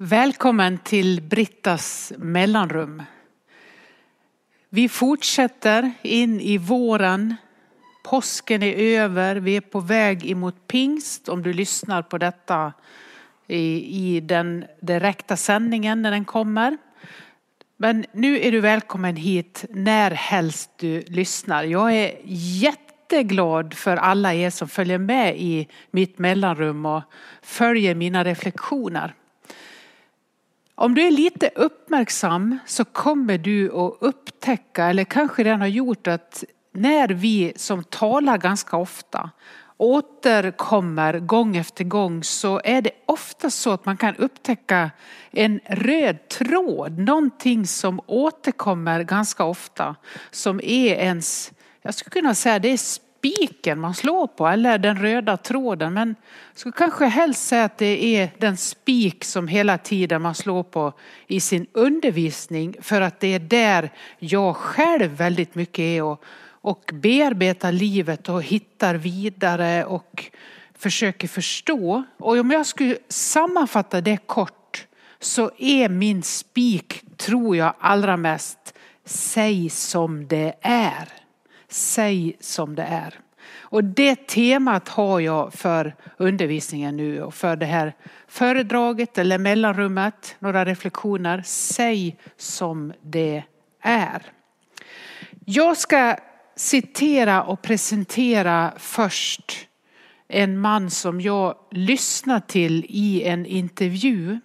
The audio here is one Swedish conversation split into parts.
Välkommen till Brittas mellanrum. Vi fortsätter in i våren. Påsken är över, vi är på väg emot pingst om du lyssnar på detta i, i den direkta sändningen när den kommer. Men nu är du välkommen hit när helst du lyssnar. Jag är jätteglad för alla er som följer med i mitt mellanrum och följer mina reflektioner. Om du är lite uppmärksam så kommer du att upptäcka, eller kanske redan har gjort, att när vi som talar ganska ofta återkommer gång efter gång så är det ofta så att man kan upptäcka en röd tråd, någonting som återkommer ganska ofta som är ens, jag skulle kunna säga det är spiken man slår på eller den röda tråden. Men jag skulle kanske helst säga att det är den spik som hela tiden man slår på i sin undervisning för att det är där jag själv väldigt mycket är och, och bearbetar livet och hittar vidare och försöker förstå. Och om jag skulle sammanfatta det kort så är min spik, tror jag allra mest, säg som det är. Säg som det är. Och det temat har jag för undervisningen nu och för det här föredraget eller mellanrummet. Några reflektioner. Säg som det är. Jag ska citera och presentera först en man som jag lyssnade till i en intervju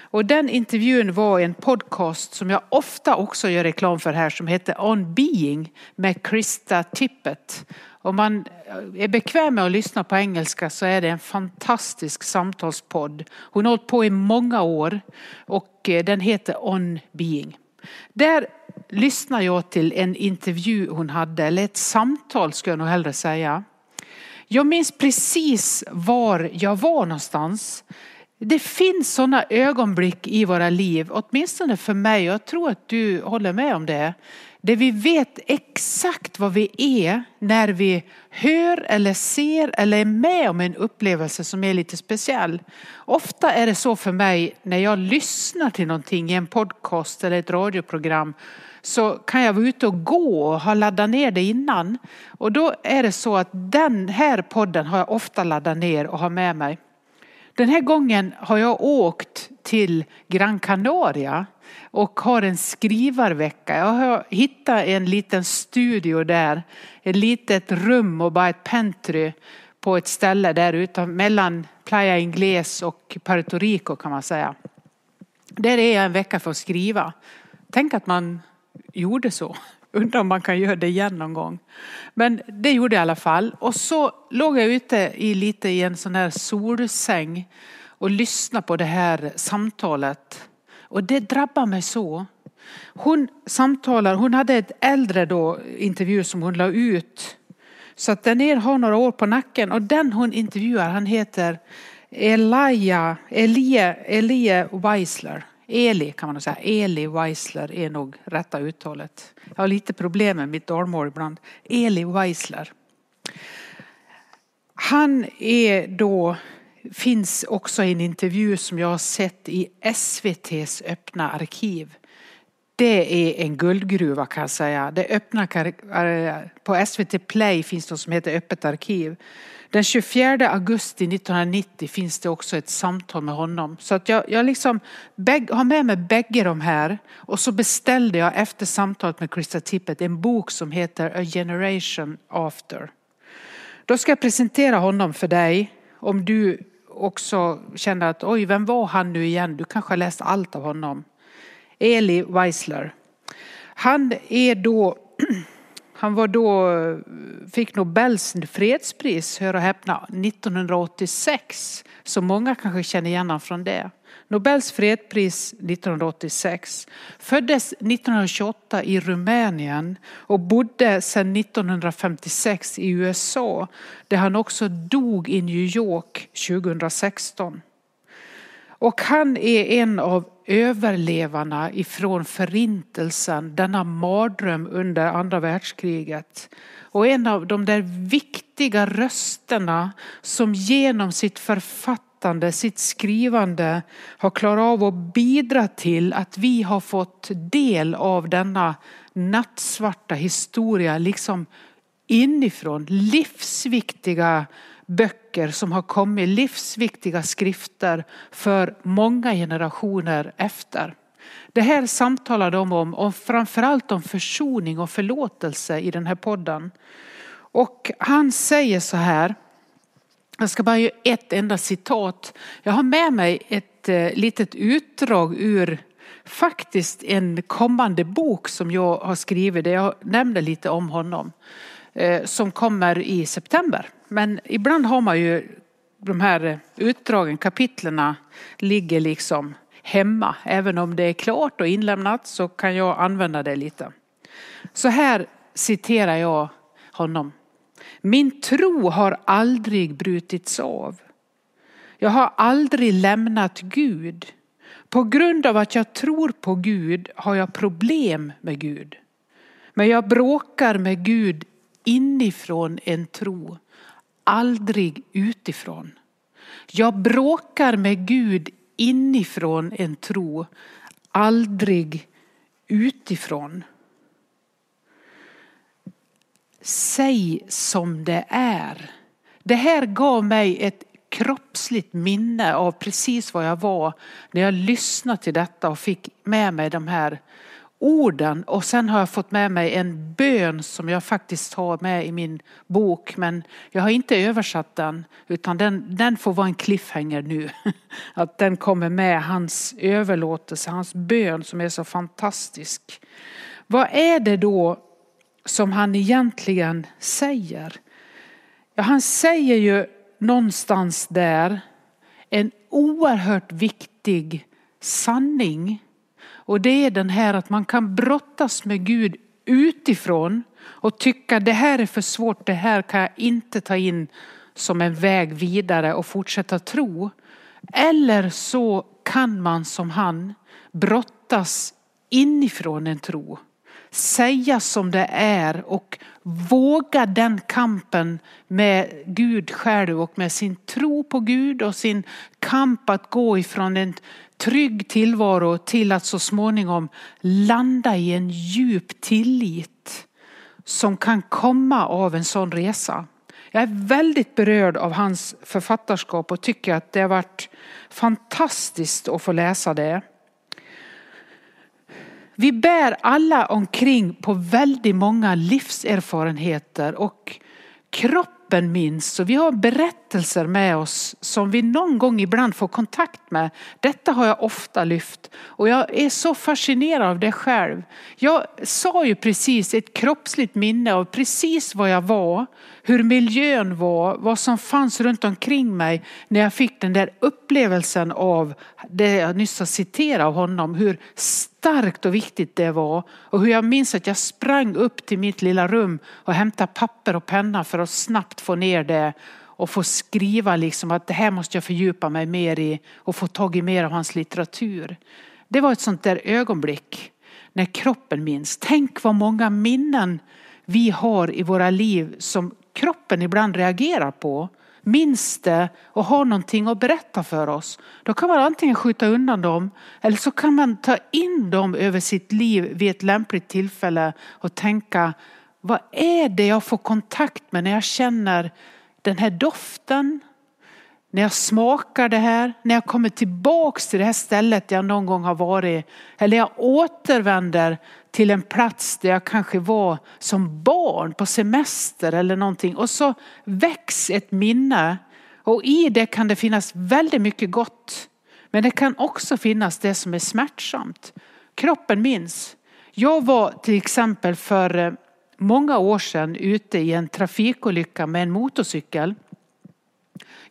och den intervjun var en podcast som jag ofta också gör reklam för här som heter On Being med Krista Tippett. Om man eh, är bekväm med att lyssna på engelska så är det en fantastisk samtalspodd. Hon har hållit på i många år och eh, den heter On Being. Där lyssnar jag till en intervju hon hade, eller ett samtal skulle jag nog hellre säga. Jag minns precis var jag var någonstans. Det finns sådana ögonblick i våra liv, åtminstone för mig, och jag tror att du håller med om det. Där vi vet exakt vad vi är när vi hör eller ser eller är med om en upplevelse som är lite speciell. Ofta är det så för mig när jag lyssnar till någonting i en podcast eller ett radioprogram så kan jag vara ute och gå och ha laddat ner det innan. Och då är det så att den här podden har jag ofta laddat ner och har med mig. Den här gången har jag åkt till Gran Canaria och har en skrivarvecka. Jag har hittat en liten studio där, ett litet rum och bara ett pentry på ett ställe där ute mellan Playa Ingles och Puerto Rico kan man säga. Där är jag en vecka för att skriva. Tänk att man gjorde så. Undrar om man kan göra det igen någon gång. Men det gjorde jag i alla fall. Och så låg jag ute i lite i en sån här solsäng och lyssnade på det här samtalet. Och det drabbade mig så. Hon samtalar, hon hade ett äldre då intervju som hon la ut. Så att den är, har några år på nacken och den hon intervjuar han heter Elia, Elie, Elie Weisler. Eli kan man säga. Eli Weisler är nog rätta uttalet. Jag har lite problem med mitt dalmål ibland. Eli Weisler. Han är då, finns också i en intervju som jag har sett i SVTs öppna arkiv. Det är en guldgruva kan jag säga. Det öppna, eh, på SVT Play finns något som heter Öppet arkiv. Den 24 augusti 1990 finns det också ett samtal med honom. Så att jag, jag liksom har med mig bägge de här. Och så beställde jag efter samtalet med Krista Tippett en bok som heter A Generation After. Då ska jag presentera honom för dig. Om du också känner att oj, vem var han nu igen? Du kanske har läst allt av honom. Eli Weisler. Han är då Han var då, fick Nobels fredspris, hör och häpna, 1986. Så många kanske känner igen honom från det. Nobels fredspris 1986. Föddes 1928 i Rumänien och bodde sedan 1956 i USA där han också dog i New York 2016. Och han är en av överlevarna ifrån förintelsen, denna mardröm under andra världskriget. Och en av de där viktiga rösterna som genom sitt författande sitt skrivande har klarat av att bidra till att vi har fått del av denna nattsvarta historia, liksom inifrån. Livsviktiga böcker som har kommit, livsviktiga skrifter för många generationer efter. Det här samtalar de om, och framförallt om försoning och förlåtelse i den här podden. Och han säger så här, jag ska bara göra ett enda citat. Jag har med mig ett eh, litet utdrag ur faktiskt en kommande bok som jag har skrivit, där jag nämner lite om honom, eh, som kommer i september. Men ibland har man ju de här utdragen, kapitlerna ligger liksom hemma. Även om det är klart och inlämnat så kan jag använda det lite. Så här citerar jag honom. Min tro har aldrig brutits av. Jag har aldrig lämnat Gud. På grund av att jag tror på Gud har jag problem med Gud. Men jag bråkar med Gud inifrån en tro, aldrig utifrån. Jag bråkar med Gud inifrån en tro, aldrig utifrån. Säg som det är. Det här gav mig ett kroppsligt minne av precis vad jag var när jag lyssnade till detta och fick med mig de här orden. Och sen har jag fått med mig en bön som jag faktiskt har med i min bok. Men jag har inte översatt den utan den, den får vara en cliffhanger nu. Att den kommer med hans överlåtelse, hans bön som är så fantastisk. Vad är det då som han egentligen säger? Ja, han säger ju någonstans där en oerhört viktig sanning. Och det är den här att man kan brottas med Gud utifrån och tycka det här är för svårt, det här kan jag inte ta in som en väg vidare och fortsätta tro. Eller så kan man som han brottas inifrån en tro säga som det är och våga den kampen med Gud själv och med sin tro på Gud och sin kamp att gå ifrån en trygg tillvaro till att så småningom landa i en djup tillit som kan komma av en sån resa. Jag är väldigt berörd av hans författarskap och tycker att det har varit fantastiskt att få läsa det. Vi bär alla omkring på väldigt många livserfarenheter och kroppen minns. Och vi har berättelser med oss som vi någon gång ibland får kontakt med. Detta har jag ofta lyft och jag är så fascinerad av det själv. Jag sa ju precis ett kroppsligt minne av precis vad jag var, hur miljön var, vad som fanns runt omkring mig när jag fick den där upplevelsen av det jag nyss har citerat av honom, hur starkt och viktigt det var och hur jag minns att jag sprang upp till mitt lilla rum och hämtade papper och penna för att snabbt få ner det och få skriva liksom att det här måste jag fördjupa mig mer i och få tag i mer av hans litteratur. Det var ett sånt där ögonblick när kroppen minns. Tänk vad många minnen vi har i våra liv som kroppen ibland reagerar på minns det och har någonting att berätta för oss. Då kan man antingen skjuta undan dem eller så kan man ta in dem över sitt liv vid ett lämpligt tillfälle och tänka vad är det jag får kontakt med när jag känner den här doften, när jag smakar det här, när jag kommer tillbaks till det här stället jag någon gång har varit eller jag återvänder till en plats där jag kanske var som barn på semester eller någonting och så väcks ett minne och i det kan det finnas väldigt mycket gott. Men det kan också finnas det som är smärtsamt. Kroppen minns. Jag var till exempel för eh, många år sedan ute i en trafikolycka med en motorcykel.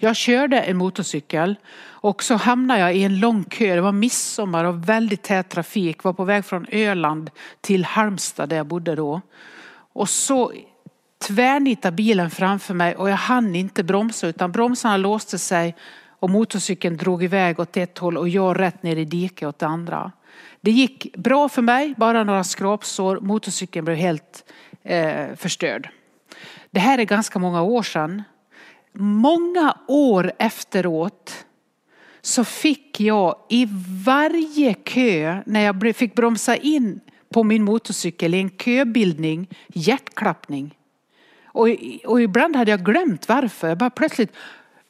Jag körde en motorcykel och så hamnade jag i en lång kö. Det var midsommar och väldigt tät trafik. var på väg från Öland till Halmstad där jag bodde då. Och så tvärnitade bilen framför mig och jag hann inte bromsa utan bromsarna låste sig och motorcykeln drog iväg åt ett håll och jag rätt ner i diket åt det andra. Det gick bra för mig, bara några skrapsår. Motorcykeln blev helt eh, förstörd. Det här är ganska många år sedan. Många år efteråt så fick jag i varje kö när jag fick bromsa in på min motorcykel i en köbildning hjärtklappning. Och, och ibland hade jag glömt varför. Jag bara plötsligt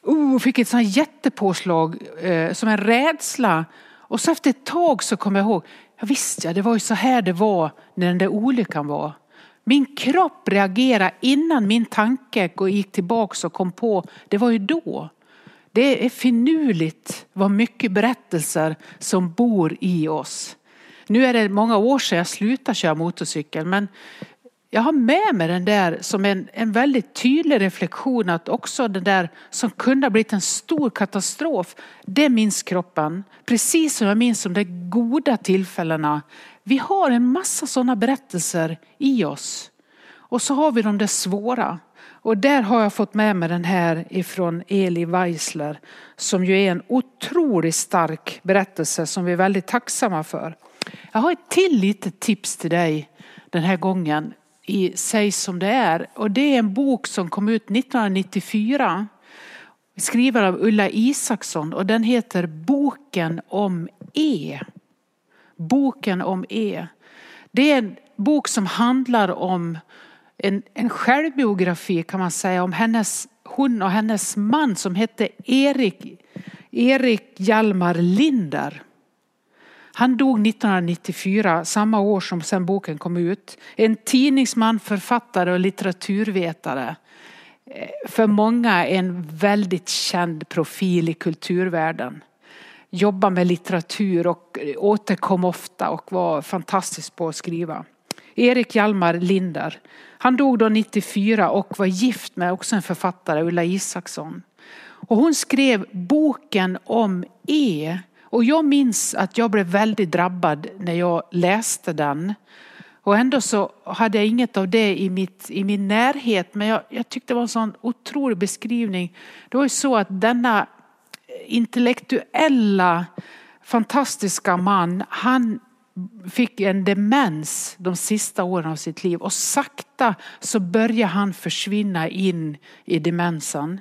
oh, fick ett sånt jättepåslag eh, som en rädsla. Och så efter ett tag så kom jag ihåg, ja visst ja, det var ju så här det var när den där olyckan var. Min kropp reagerade innan min tanke gick tillbaka och kom på, det var ju då. Det är finurligt vad mycket berättelser som bor i oss. Nu är det många år sedan jag slutade köra motorcykel men jag har med mig den där som en, en väldigt tydlig reflektion att också det där som kunde ha blivit en stor katastrof, det minns kroppen. Precis som jag minns de goda tillfällena. Vi har en massa sådana berättelser i oss. Och så har vi de där svåra. Och där har jag fått med mig den här ifrån Eli Weisler som ju är en otroligt stark berättelse som vi är väldigt tacksamma för. Jag har ett till litet tips till dig den här gången i Säg som det är. Och det är en bok som kom ut 1994. Skriven av Ulla Isaksson och den heter Boken om E. Boken om E. Det är en bok som handlar om en, en självbiografi kan man säga om hennes, hon och hennes man som hette Erik, Erik Hjalmar Linder. Han dog 1994, samma år som sen boken kom ut. En tidningsman, författare och litteraturvetare. Eh, för många en väldigt känd profil i kulturvärlden. Jobbade med litteratur och eh, återkom ofta och var fantastisk på att skriva. Erik Hjalmar Linder. Han dog då 94 och var gift med också en författare, Ulla Isaksson. Och hon skrev boken om E och jag minns att jag blev väldigt drabbad när jag läste den. Och ändå så hade jag inget av det i, mitt, i min närhet. Men jag, jag tyckte det var en sån otrolig beskrivning. Det var ju så att denna eh, intellektuella, fantastiska man, han fick en demens de sista åren av sitt liv och sakta så började han försvinna in i demensen.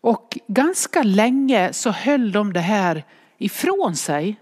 Och ganska länge så höll de det här ifrån sig.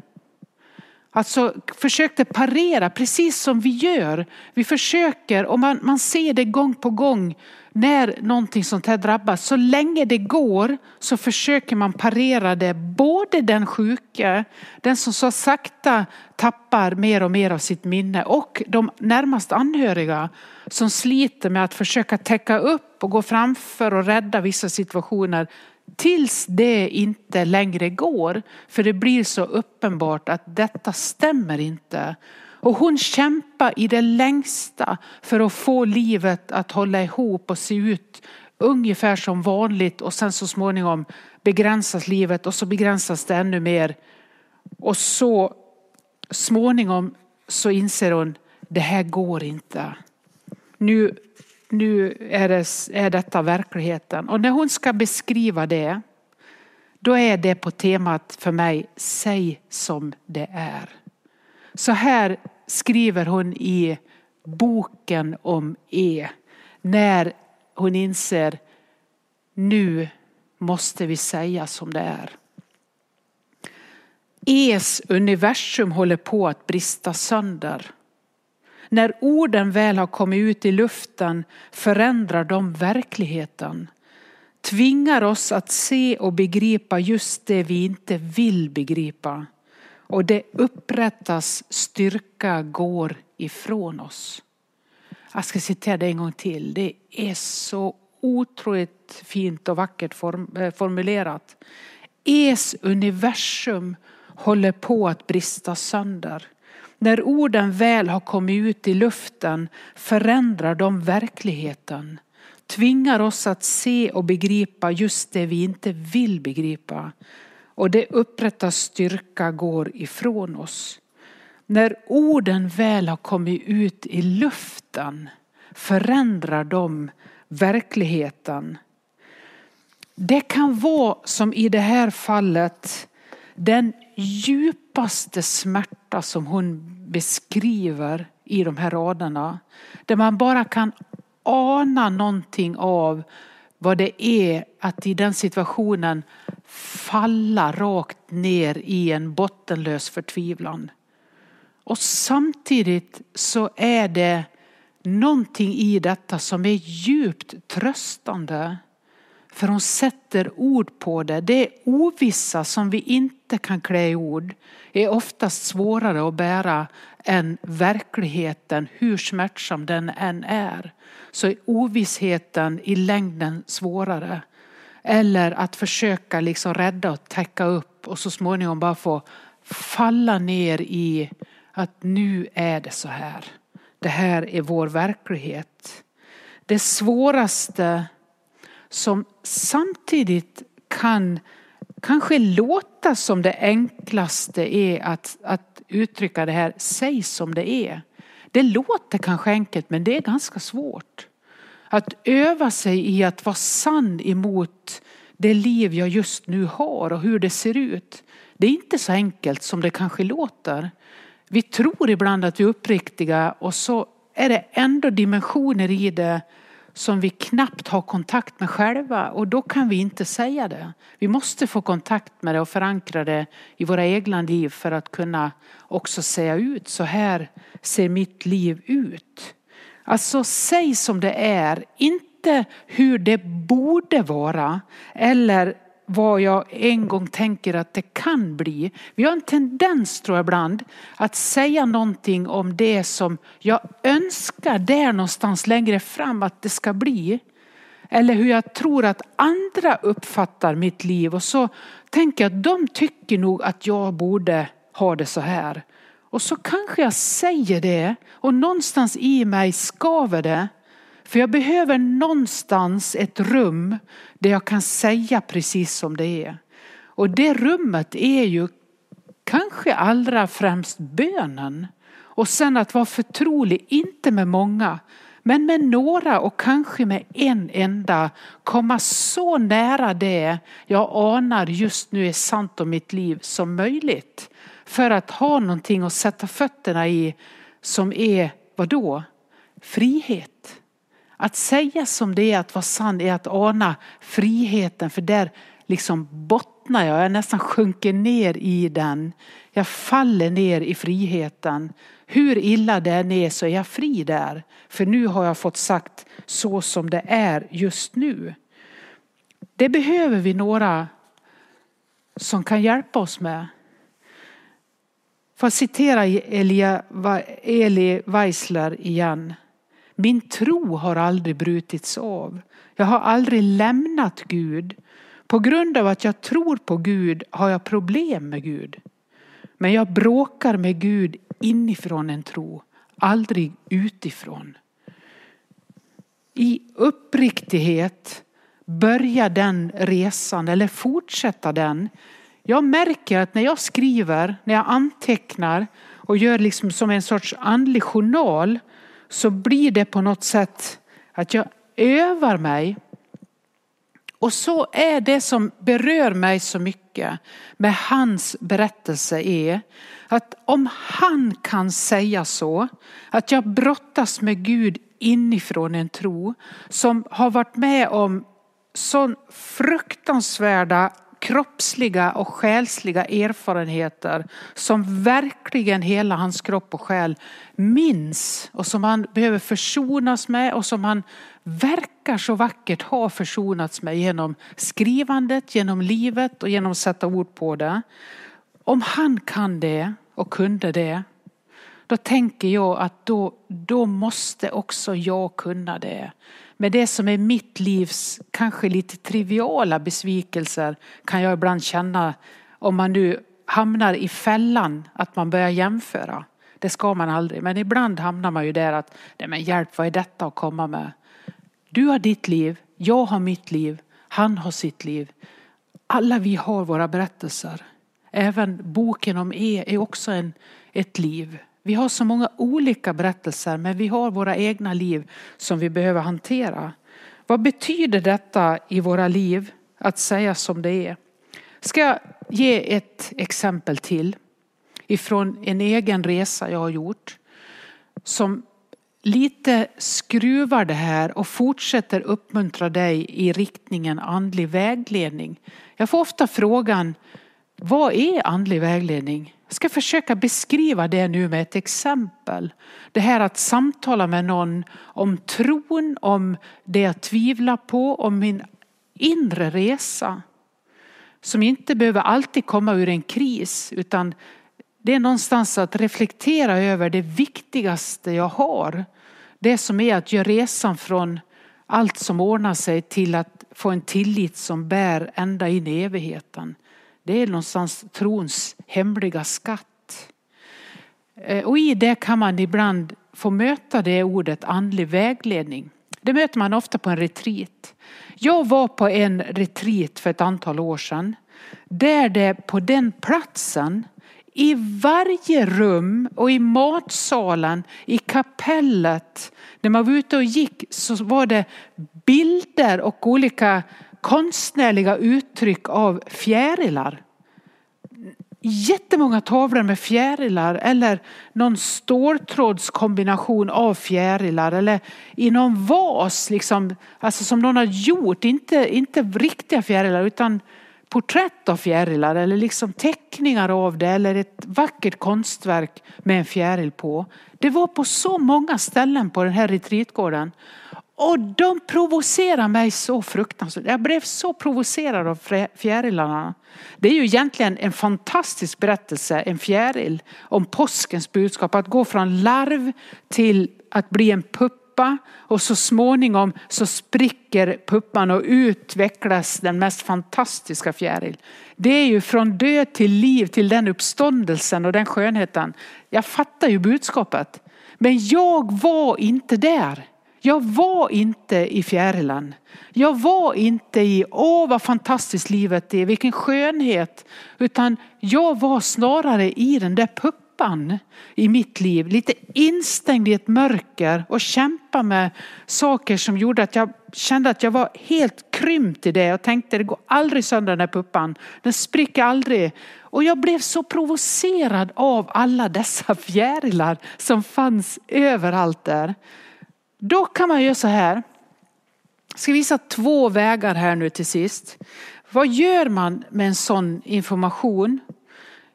Alltså försökte parera precis som vi gör. Vi försöker och man, man ser det gång på gång när någonting sånt här drabbas. Så länge det går så försöker man parera det. Både den sjuke, den som så sakta tappar mer och mer av sitt minne och de närmast anhöriga som sliter med att försöka täcka upp och gå framför och rädda vissa situationer Tills det inte längre går. För det blir så uppenbart att detta stämmer inte. Och hon kämpar i det längsta för att få livet att hålla ihop och se ut ungefär som vanligt och sen så småningom begränsas livet och så begränsas det ännu mer. Och så småningom så inser hon det här går inte. Nu nu är, det, är detta verkligheten. Och när hon ska beskriva det, då är det på temat för mig, säg som det är. Så här skriver hon i boken om E, när hon inser, nu måste vi säga som det är. Es universum håller på att brista sönder. När orden väl har kommit ut i luften förändrar de verkligheten. Tvingar oss att se och begripa just det vi inte vill begripa. Och det upprättas, styrka går ifrån oss. Jag ska citera det en gång till. Det är så otroligt fint och vackert form eh, formulerat. Es universum håller på att brista sönder. När orden väl har kommit ut i luften förändrar de verkligheten. Tvingar oss att se och begripa just det vi inte vill begripa. Och det upprättar styrka går ifrån oss. När orden väl har kommit ut i luften förändrar de verkligheten. Det kan vara som i det här fallet den djupaste smärta som hon beskriver i de här raderna. Där man bara kan ana någonting av vad det är att i den situationen falla rakt ner i en bottenlös förtvivlan. Och samtidigt så är det någonting i detta som är djupt tröstande. För hon sätter ord på det. Det ovissa som vi inte kan klä i ord är oftast svårare att bära än verkligheten, hur smärtsam den än är. Så är ovissheten i längden svårare. Eller att försöka liksom rädda och täcka upp och så småningom bara få falla ner i att nu är det så här. Det här är vår verklighet. Det svåraste som samtidigt kan kanske låta som det enklaste är att, att uttrycka det här, säg som det är. Det låter kanske enkelt men det är ganska svårt. Att öva sig i att vara sann emot det liv jag just nu har och hur det ser ut. Det är inte så enkelt som det kanske låter. Vi tror ibland att vi är uppriktiga och så är det ändå dimensioner i det som vi knappt har kontakt med själva och då kan vi inte säga det. Vi måste få kontakt med det och förankra det i våra egna liv för att kunna också säga ut så här ser mitt liv ut. Alltså säg som det är, inte hur det borde vara eller vad jag en gång tänker att det kan bli. Vi har en tendens tror jag ibland att säga någonting om det som jag önskar där någonstans längre fram att det ska bli. Eller hur jag tror att andra uppfattar mitt liv och så tänker jag att de tycker nog att jag borde ha det så här. Och så kanske jag säger det och någonstans i mig skaver det. För jag behöver någonstans ett rum där jag kan säga precis som det är. Och det rummet är ju kanske allra främst bönen. Och sen att vara förtrolig, inte med många, men med några och kanske med en enda. Komma så nära det jag anar just nu är sant om mitt liv som möjligt. För att ha någonting att sätta fötterna i som är, vadå? Frihet. Att säga som det är att vara sann är att ana friheten för där liksom bottnar jag, jag nästan sjunker ner i den. Jag faller ner i friheten. Hur illa det än är så är jag fri där. För nu har jag fått sagt så som det är just nu. Det behöver vi några som kan hjälpa oss med. Får att citera Elia, Eli Weisler igen. Min tro har aldrig brutits av. Jag har aldrig lämnat Gud. På grund av att jag tror på Gud har jag problem med Gud. Men jag bråkar med Gud inifrån en tro, aldrig utifrån. I uppriktighet börja den resan eller fortsätta den. Jag märker att när jag skriver, när jag antecknar och gör liksom som en sorts andlig journal så blir det på något sätt att jag övar mig. Och så är det som berör mig så mycket med hans berättelse är att om han kan säga så, att jag brottas med Gud inifrån en tro som har varit med om så fruktansvärda kroppsliga och själsliga erfarenheter som verkligen hela hans kropp och själ minns och som han behöver försonas med och som han verkar så vackert ha försonats med genom skrivandet, genom livet och genom att sätta ord på det. Om han kan det och kunde det, då tänker jag att då, då måste också jag kunna det med det som är mitt livs kanske lite triviala besvikelser kan jag ibland känna om man nu hamnar i fällan att man börjar jämföra. Det ska man aldrig, men ibland hamnar man ju där att, nej men hjälp vad är detta att komma med? Du har ditt liv, jag har mitt liv, han har sitt liv. Alla vi har våra berättelser. Även boken om E är också en, ett liv. Vi har så många olika berättelser men vi har våra egna liv som vi behöver hantera. Vad betyder detta i våra liv att säga som det är? Ska jag ge ett exempel till ifrån en egen resa jag har gjort som lite skruvar det här och fortsätter uppmuntra dig i riktningen andlig vägledning. Jag får ofta frågan, vad är andlig vägledning? Jag ska försöka beskriva det nu med ett exempel. Det här att samtala med någon om tron, om det jag tvivlar på, om min inre resa. Som inte behöver alltid komma ur en kris utan det är någonstans att reflektera över det viktigaste jag har. Det som är att göra resan från allt som ordnar sig till att få en tillit som bär ända in i evigheten. Det är någonstans trons hemliga skatt. Eh, och i det kan man ibland få möta det ordet andlig vägledning. Det möter man ofta på en retreat. Jag var på en retreat för ett antal år sedan där det på den platsen i varje rum och i matsalen, i kapellet, när man var ute och gick så var det bilder och olika konstnärliga uttryck av fjärilar. Jättemånga tavlor med fjärilar eller någon ståltrådskombination av fjärilar eller i någon vas liksom, alltså som någon har gjort, inte, inte riktiga fjärilar utan porträtt av fjärilar eller liksom teckningar av det eller ett vackert konstverk med en fjäril på. Det var på så många ställen på den här retreatgården. Och de provocerar mig så fruktansvärt. Jag blev så provocerad av fjärilarna. Det är ju egentligen en fantastisk berättelse, en fjäril om påskens budskap. Att gå från larv till att bli en puppa och så småningom så spricker puppan och utvecklas den mest fantastiska fjäril. Det är ju från död till liv till den uppståndelsen och den skönheten. Jag fattar ju budskapet. Men jag var inte där. Jag var inte i fjärilen. Jag var inte i, åh vad fantastiskt livet är, vilken skönhet. Utan jag var snarare i den där puppan i mitt liv. Lite instängd i ett mörker och kämpa med saker som gjorde att jag kände att jag var helt krympt i det. Jag tänkte det går aldrig sönder den här puppan. Den spricker aldrig. Och jag blev så provocerad av alla dessa fjärilar som fanns överallt där. Då kan man göra så här. Jag ska visa två vägar här nu till sist. Vad gör man med en sån information?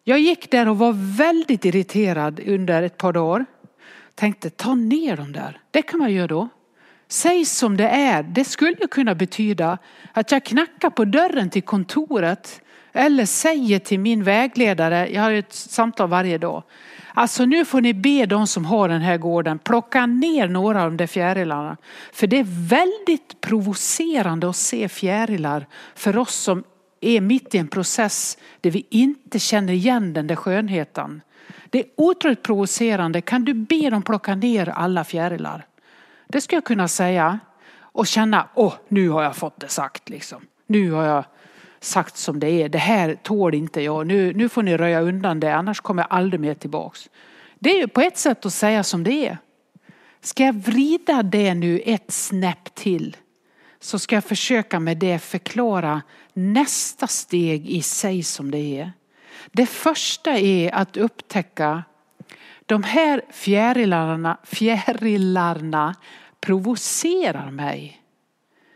Jag gick där och var väldigt irriterad under ett par dagar. Tänkte ta ner dem där. Det kan man göra då. Säg som det är. Det skulle kunna betyda att jag knackar på dörren till kontoret eller säger till min vägledare, jag har ett samtal varje dag. Alltså nu får ni be de som har den här gården plocka ner några av de där fjärilarna. För det är väldigt provocerande att se fjärilar för oss som är mitt i en process där vi inte känner igen den där skönheten. Det är otroligt provocerande. Kan du be dem plocka ner alla fjärilar? Det skulle jag kunna säga och känna, åh nu har jag fått det sagt liksom. Nu har jag sagt som det är. Det här tål inte jag. Nu, nu får ni röja undan det annars kommer jag aldrig mer tillbaks. Det är ju på ett sätt att säga som det är. Ska jag vrida det nu ett snäpp till så ska jag försöka med det förklara nästa steg i sig som det är. Det första är att upptäcka de här fjärilarna, fjärilarna provocerar mig.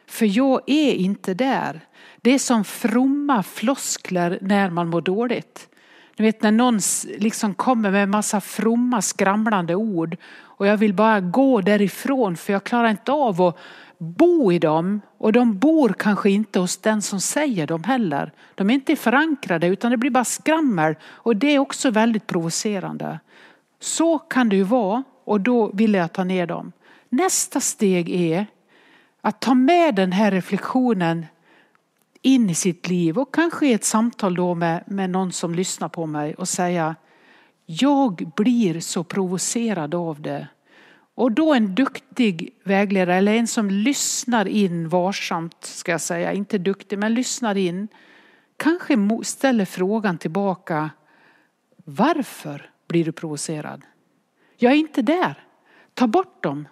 För jag är inte där. Det är som fromma floskler när man mår dåligt. Ni vet när någon liksom kommer med en massa fromma skramlande ord och jag vill bara gå därifrån för jag klarar inte av att bo i dem och de bor kanske inte hos den som säger dem heller. De är inte förankrade utan det blir bara skrammel och det är också väldigt provocerande. Så kan det ju vara och då vill jag ta ner dem. Nästa steg är att ta med den här reflektionen in i sitt liv och kanske i ett samtal då med, med någon som lyssnar på mig och säga jag blir så provocerad av det. Och då en duktig vägledare eller en som lyssnar in varsamt ska jag säga, inte duktig men lyssnar in. Kanske ställer frågan tillbaka varför blir du provocerad? Jag är inte där. Ta bort dem.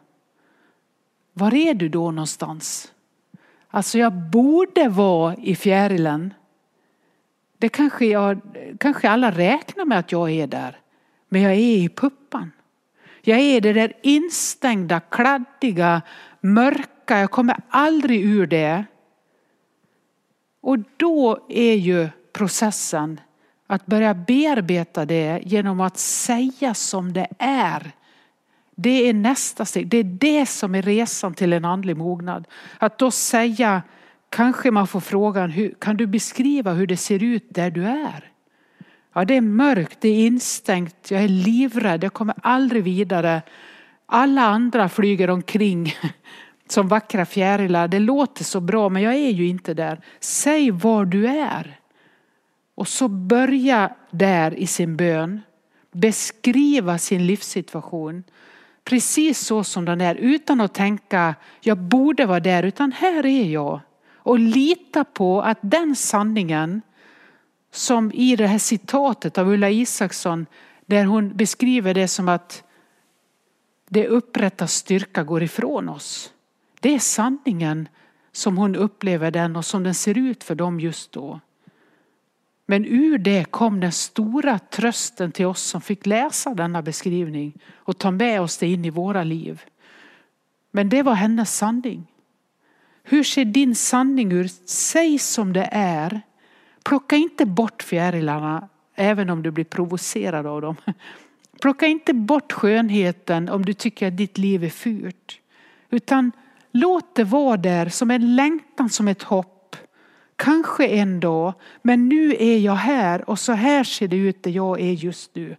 Var är du då någonstans? Alltså jag borde vara i fjärilen. Det kanske, jag, kanske alla räknar med att jag är där. Men jag är i puppan. Jag är det där instängda, kladdiga, mörka. Jag kommer aldrig ur det. Och då är ju processen att börja bearbeta det genom att säga som det är. Det är nästa steg. Det är det som är resan till en andlig mognad. Att då säga, kanske man får frågan, hur, kan du beskriva hur det ser ut där du är? Ja, det är mörkt, det är instängt, jag är livrädd, jag kommer aldrig vidare. Alla andra flyger omkring som vackra fjärilar. Det låter så bra men jag är ju inte där. Säg var du är. Och så börja där i sin bön. Beskriva sin livssituation. Precis så som den är utan att tänka jag borde vara där utan här är jag. Och lita på att den sanningen som i det här citatet av Ulla Isaksson där hon beskriver det som att det upprättas styrka går ifrån oss. Det är sanningen som hon upplever den och som den ser ut för dem just då. Men ur det kom den stora trösten till oss som fick läsa denna beskrivning och ta med oss det in i våra liv. Men det var hennes sanning. Hur ser din sanning ut? Säg som det är. Plocka inte bort fjärilarna även om du blir provocerad av dem. Plocka inte bort skönheten om du tycker att ditt liv är fult. Utan låt det vara där som en längtan, som ett hopp. Kanske en dag, men nu är jag här och så här ser det ut där jag är just nu.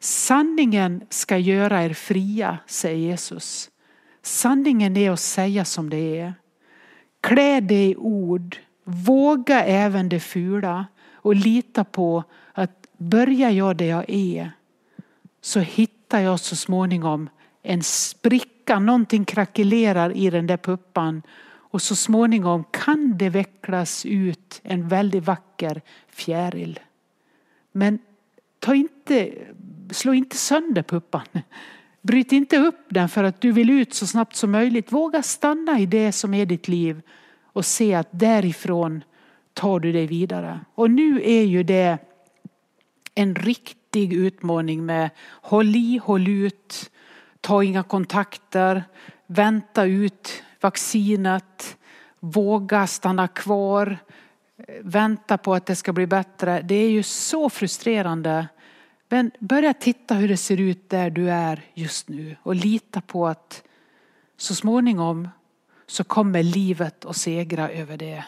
Sanningen ska göra er fria, säger Jesus. Sanningen är att säga som det är. Klä dig i ord Våga även det fula och lita på att börjar jag där jag är så hittar jag så småningom en spricka, någonting krackelerar i den där puppan och så småningom kan det vecklas ut en väldigt vacker fjäril. Men ta inte, slå inte sönder puppan. Bryt inte upp den för att du vill ut så snabbt som möjligt. Våga stanna i det som är ditt liv och se att därifrån tar du dig vidare. Och nu är ju det en riktig utmaning med håll i, håll ut, ta inga kontakter, vänta ut vaccinet, våga stanna kvar, vänta på att det ska bli bättre. Det är ju så frustrerande. Men börja titta hur det ser ut där du är just nu och lita på att så småningom så kommer livet att segra över det.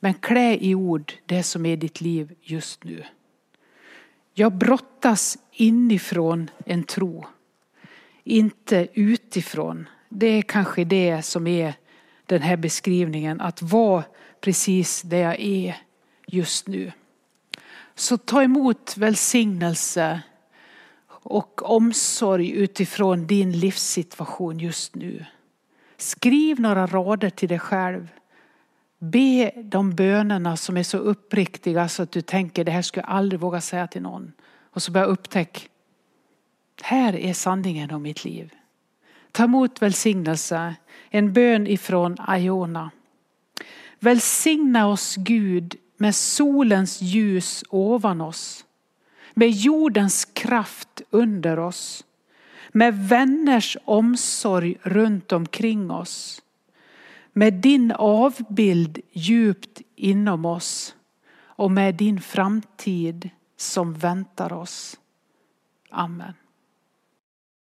Men klä i ord det som är ditt liv just nu. Jag brottas inifrån en tro, inte utifrån. Det är kanske det som är den här beskrivningen, att vara precis där jag är just nu. Så ta emot välsignelse och omsorg utifrån din livssituation just nu. Skriv några rader till dig själv. Be de bönerna som är så uppriktiga så att du tänker det här skulle jag aldrig våga säga till någon. Och så börja upptäcka, här är sanningen om mitt liv. Ta emot välsignelse, en bön ifrån Iona. Välsigna oss Gud med solens ljus ovan oss, med jordens kraft under oss med vänners omsorg runt omkring oss. Med din avbild djupt inom oss och med din framtid som väntar oss. Amen.